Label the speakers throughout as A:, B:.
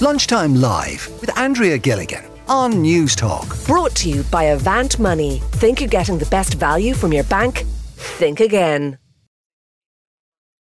A: Lunchtime Live with Andrea Gilligan on Newstalk.
B: Brought to you by Avant Money. Think you're getting the best value from your bank? Think again.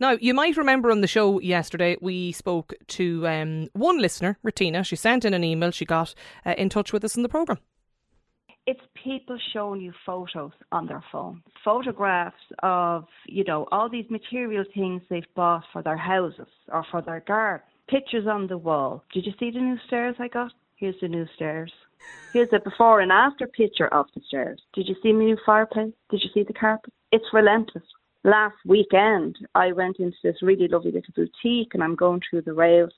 C: Now, you might remember on the show yesterday, we spoke to um, one listener, Martina. She sent in an email. She got uh, in touch with us in the programme.
D: It's people showing you photos on their phone, photographs of, you know, all these material things they've bought for their houses or for their garden. Pictures on the wall. Did you see the new stairs I got? Here's the new stairs. Here's the before and after picture of the stairs. Did you see my new fireplace? Did you see the carpet? It's relentless last weekend, I went into this really lovely little boutique and I'm going through the rails.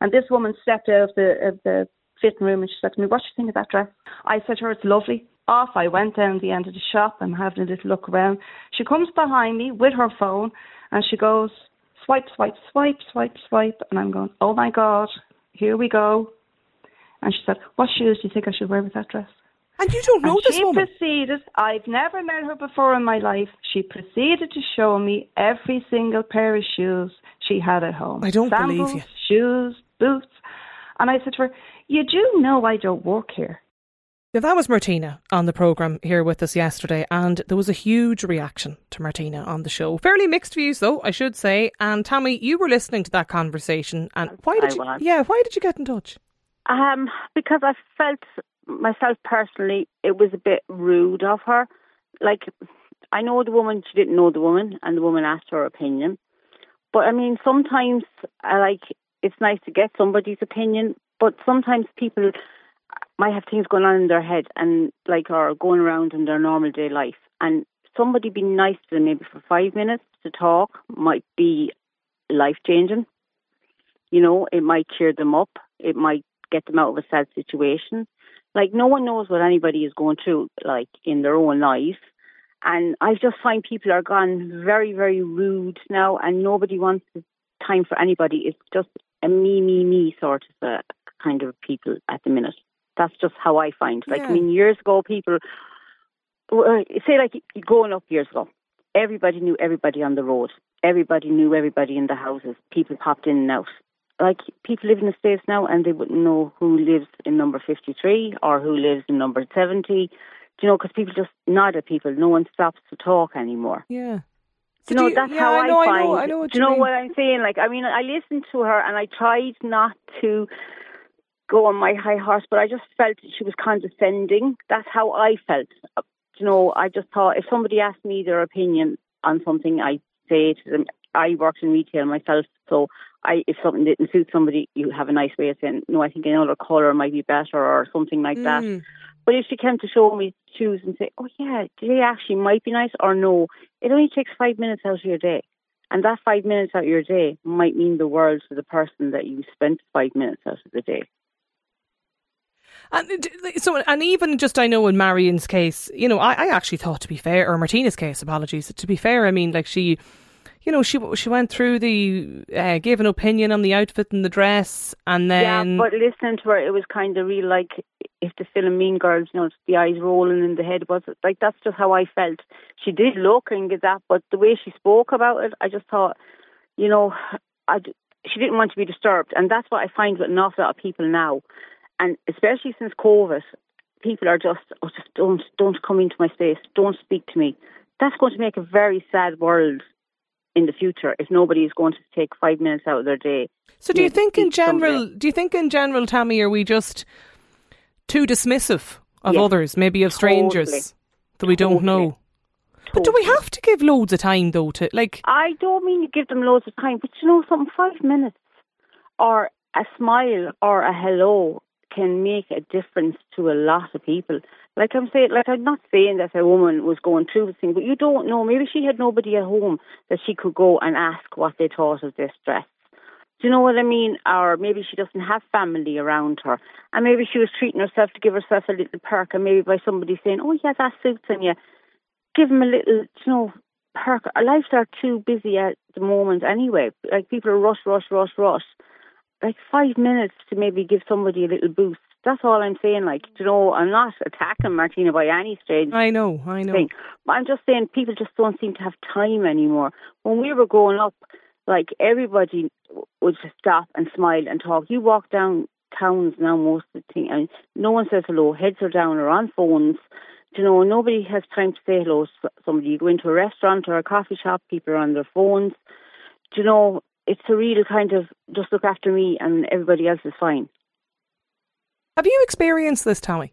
D: And this woman stepped out of the, of the fitting room and she said to me, What do you think of that dress? I said to her, It's lovely. Off I went down the end of the shop. I'm having a little look around. She comes behind me with her phone and she goes, Swipe, swipe, swipe, swipe, swipe. And I'm going, Oh my God, here we go. And she said, What shoes do you think I should wear with that dress?
C: And you don't know
D: and
C: this
D: she
C: woman.
D: proceeded, I've never met her before in my life. She proceeded to show me every single pair of shoes she had at home.
C: I don't
D: Sandals,
C: believe you.
D: Shoes, boots. And I said to her, You do know I don't work here.
C: Now, that was Martina on the programme here with us yesterday, and there was a huge reaction to Martina on the show. Fairly mixed views, though, I should say. And Tammy, you were listening to that conversation, and why did
E: I
C: you?
E: was.
C: Yeah, why did you get in touch?
E: Um, because I felt myself personally, it was a bit rude of her. Like, I know the woman; she didn't know the woman, and the woman asked her opinion. But I mean, sometimes I like it's nice to get somebody's opinion, but sometimes people might have things going on in their head and like are going around in their normal day life, and somebody being nice to them maybe for five minutes to talk might be life changing. You know, it might cheer them up. It might get them out of a sad situation. Like no one knows what anybody is going through, like in their own life. And I just find people are gone very, very rude now, and nobody wants time for anybody. It's just a me, me, me sort of a kind of people at the minute. That's just how I find. Like
C: Yeah.
E: I mean, years ago, people say like growing up years ago, everybody knew everybody on the road. Everybody knew everybody in the houses. People popped in and out. Like people live in the States now and they wouldn't know who lives in number 53 or who lives in number 70. Do you know, because people just nod at people. No one stops to talk anymore.
C: Yeah.
E: Do you know, that's
C: yeah,
E: how
C: I know,
E: I
C: I
E: find.
C: know, I know what
E: do
C: you
E: you know
C: mean.
E: what I'm saying? Like, I mean, I listened to her and I tried not to go on my high horse, but I just felt she was condescending. That's how I felt. You know, I just thought if somebody asked me their opinion on something, I'd say to them. I worked in retail myself, so I if something didn't suit somebody, you have a nice way of saying, no, I think another colour might be better or something like that.
C: Mm.
E: But if she came to show me shoes and say, oh yeah, they actually might be nice or no, it only takes five minutes out of your day. And that five minutes out of your day might mean the world to the person that you spent five minutes out of the day.
C: And so, and even just I know in Marion's case, you know, I, I actually thought to be fair, or Martina's case, apologies. To be fair, I mean, like she, you know, she she went through the uh, gave an opinion on the outfit and the dress, and then
E: yeah, but listening to her, it was kind of real like if the film Mean Girls, you know, the eyes rolling in the head was like that's just how I felt. She did look and get that, but the way she spoke about it, I just thought, you know, I she didn't want to be disturbed, and that's what I find with an awful lot of people now, and especially since COVID, people are just oh, just don't don't come into my space, don't speak to me. That's going to make a very sad world in the future if nobody is going to take five minutes out of their day.
C: So do you think in
E: speak to somebody.
C: general, do you think in general, Tammy, are we just too dismissive of
E: Yes,
C: others, maybe of strangers
E: totally.
C: that we don't
E: Totally.
C: know? But do we have to give loads of time though to like?
E: I don't mean you give them loads of time, but you know something, five minutes or a smile or a hello can make a difference to a lot of people. Like I'm saying, like I'm not saying that a woman was going through the thing, but you don't know. Maybe she had nobody at home that she could go and ask what they thought of this dress. Do you know what I mean? Or maybe she doesn't have family around her. And maybe she was treating herself to give herself a little perk, and maybe by somebody saying, Oh, yeah, that suits on you. Give them a little, you know, perk. Our lives are too busy at the moment anyway. Like people are rush, rush, rush, rush. Like five minutes to maybe give somebody a little boost. That's all I'm saying. Like, you know, I'm not attacking Martina by any stage
C: I know, I know.
E: thing. But I'm just saying people just don't seem to have time anymore. When we were growing up, like everybody would just stop and smile and talk. You walk down towns now, most of the thing, and no one says hello. Heads are down or on phones. You know, nobody has time to say hello to somebody. You go into a restaurant or a coffee shop, people are on their phones. Do you know, it's a real kind of just look after me and everybody else is fine.
C: Have you experienced this, Tammy?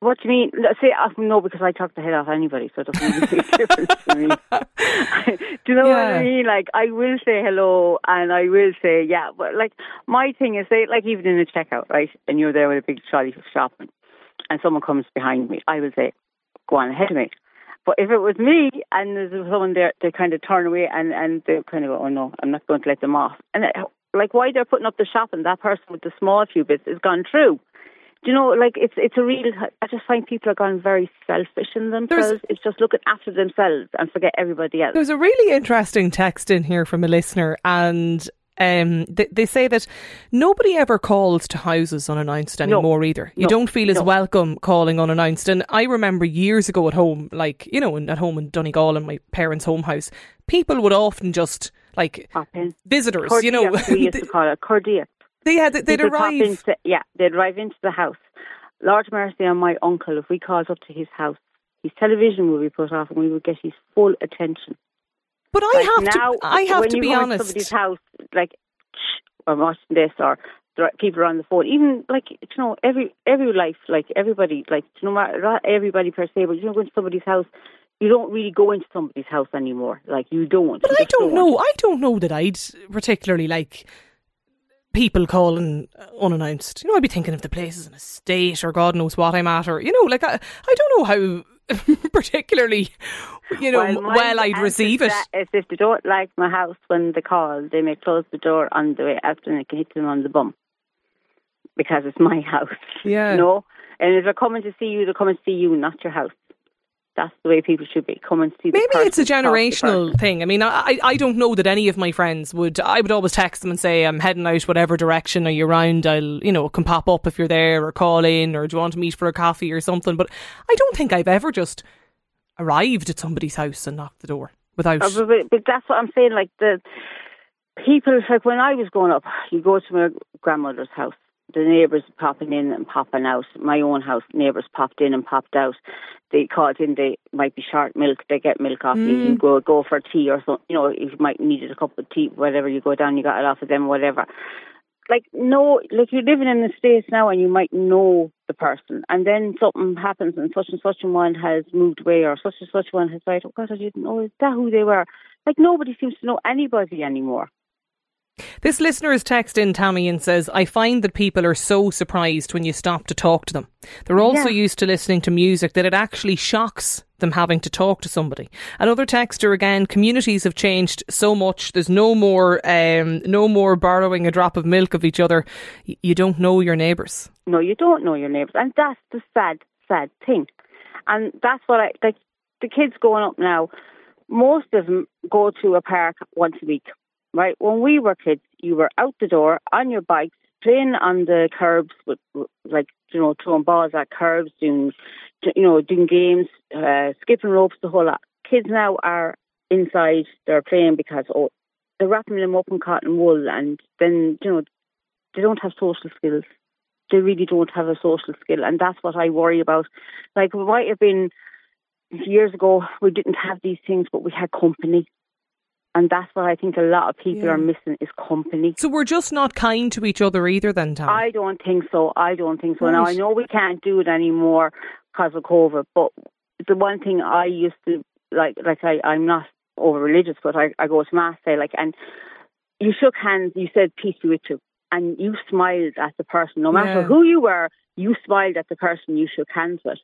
E: What do you mean? Say uh, no, because I talk the head off anybody, so it doesn't make a difference to me. do you know
C: Yeah.
E: what I mean? Like I will say hello, and I will say yeah, but like my thing is, say like even in a checkout, right? And you're there with a big trolley of shopping, and someone comes behind me, I will say, "Go on ahead of me." But if it was me and there's someone there, they kind of turn away and and they kind of go, "Oh no, I'm not going to let them off." And uh, like why they're putting up the shop and that person with the small few bits is gone through. Do you know, like it's it's a real. I just find people are gone very selfish in themselves. it's just looking after themselves and forget everybody else.
C: There's a really interesting text in here from a listener, and um, they, they say that nobody ever calls to houses unannounced anymore either. You
E: No.
C: don't feel as
E: No.
C: welcome calling unannounced. And I remember years ago at home, like, you know, in- at home in Donegal in my parents' home house, people would often just, like, visitors, you know,
E: we used to call it cuartaíocht.
C: they had, they'd
E: People
C: arrive.
E: into yeah, they'd arrive into the house. Large mercy on my uncle if we called up to his house. His television would be put off and we would get his full attention.
C: But I
E: Like
C: have
E: now,
C: to, I have to
E: you
C: be
E: go into
C: honest.
E: somebody's house, like, I'm watching this, or people are on the phone. Even like you know, every every life, like everybody, like no matter not everybody per se, but you know, go into somebody's house, you don't really go into somebody's house anymore. Like you don't.
C: But
E: You
C: I
E: just
C: don't know. I don't know that I'd particularly like people calling unannounced. You know, I'd be thinking if the place is in a state or God knows what I'm at, or you know, like I, I don't know how particularly, you know,
E: Well,
C: I'd receive it.
E: is if they don't like my house when they call, they may close the door on the way out and I can hit them on the bum because it's my house.
C: Yeah.
E: No, and if they're coming to see you, they're coming to see you, not your house. That's the way people should be. Come and see. The
C: Maybe it's a
E: talk to the
C: generational thing. I mean, I I don't know that any of my friends would. I would always text them and say, "I'm heading out, whatever direction. Are you around? I'll, you know, can pop up if you're there, or call in, or do you want to meet for a coffee or something." But I don't think I've ever just arrived at somebody's house and knocked the door without.
E: Oh, but, but, but that's what I'm saying. Like the people, like when I was growing up, you go to my grandmother's house. The neighbours popping in and popping out. My own house, neighbours popped in and popped out. They called in. They might be short milk. They get milk off you. You mm. go go for tea or something. You know, if you might needed a cup of tea, whatever. You go down. You got it off of them, whatever. Like no, like you're living in the states now, and you might know the person, and then something happens, and such and such a one has moved away, or such and such one has died. Oh God, I didn't know. Is that who they were? Like nobody seems to know anybody anymore.
C: This listener has texted in, Tammy, and says, I find that people are so surprised when you stop to talk to them. They're also
E: Yeah.
C: used to listening to music that it actually shocks them having to talk to somebody. Another texter again, communities have changed so much. There's no more, um, no more borrowing a drop of milk of each other. Y- You don't know your neighbours.
E: No, you don't know your neighbours, and that's the sad, sad thing. And that's what I like. The kids growing up now, most of them go to a park once a week, right? When we were kids, you were out the door on your bikes, playing on the curbs with, like you know, throwing balls at curbs, doing you know, doing games, uh, skipping ropes, the whole lot. Kids now are inside, they're playing because oh, they're wrapping them up in cotton wool, and then you know, they don't have social skills they really don't have a social skill, and that's what I worry about. Like, we might have been years ago, we didn't have these things, but we had company, and that's what I think a lot of people
C: Yeah.
E: are missing is company.
C: So we're just not kind to each other either, then, Tammy.
E: I don't think so. I don't think so. Now I know we can't do it anymore because of COVID, but the one thing I used to like, like I, I'm not over religious, but I, I go to mass say like, and you shook hands, you said peace be with you, and you smiled at the person, no matter
C: Yeah.
E: who you were, you smiled at the person you shook hands with,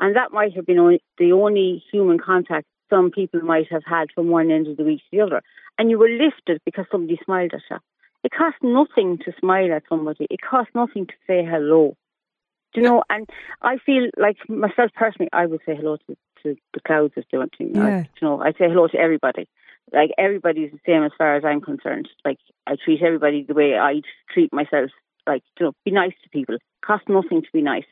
E: and that might have been the only human contact some people might have had from one end of the week to the other, and you were lifted because somebody smiled at you. It costs nothing to smile at somebody. It costs nothing to say hello. Do you know? And I feel like myself personally, I would say hello to, to the clouds if they want to.
C: Yeah.
E: I, you know, I say hello to everybody. Like everybody's the same as far as I'm concerned. Like I treat everybody the way I treat myself. Like you know, be nice to people. Cost nothing to be nice.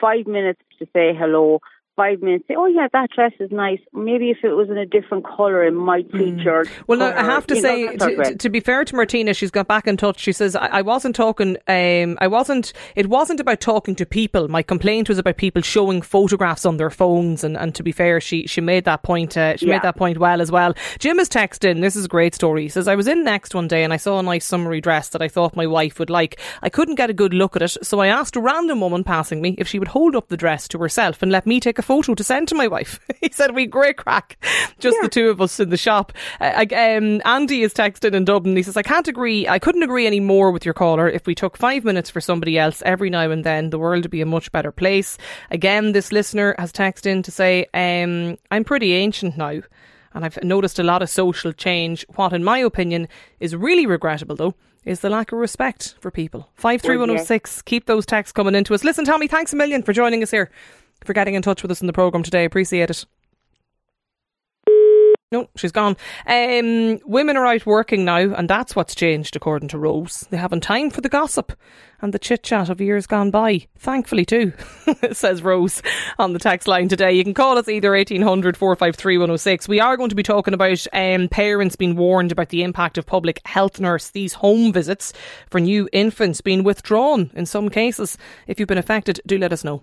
E: Five minutes to say hello. Five minutes, say, "Oh yeah, that dress is nice." Maybe if it was in a different colour, it might suit mm.
C: Well, no, I have to say, know, to, to, be fair to Martina, she's got back in touch. She says, "I, I wasn't talking. Um, I wasn't. It wasn't about talking to people. My complaint was about people showing photographs on their phones." And, and to be fair, she she made that point. Uh, she yeah. made that point well as well. Jim is texting. This is a great story. He says, "I was in Next one day and I saw a nice summery dress that I thought my wife would like. I couldn't get a good look at it, so I asked a random woman passing me if she would hold up the dress to herself and let me take a photo to send to my wife. he said, We great crack. Just yeah. the two of us in the shop. Uh, um, Andy is texted in Dublin. He says, I can't agree. I couldn't agree any more with your caller. If we took five minutes for somebody else every now and then, the world would be a much better place. Again, this listener has texted in to say, um, I'm pretty ancient now and I've noticed a lot of social change. What, in my opinion, is really regrettable, though, is the lack of respect for people. 53106, keep those texts coming into us. Listen, Tammy, thanks a million for joining us here for getting in touch with us in the programme today. Appreciate it. No, she's gone. Um, women are out working now, and that's what's changed, according to Rose. They haven't time for the gossip and the chit chat of years gone by. Thankfully, too, says Rose on the text line today. You can call us either 1800 453 106. We are going to be talking about um, parents being warned about the impact of public health nurse, these home visits for new infants being withdrawn in some cases. If you've been affected, do let us know.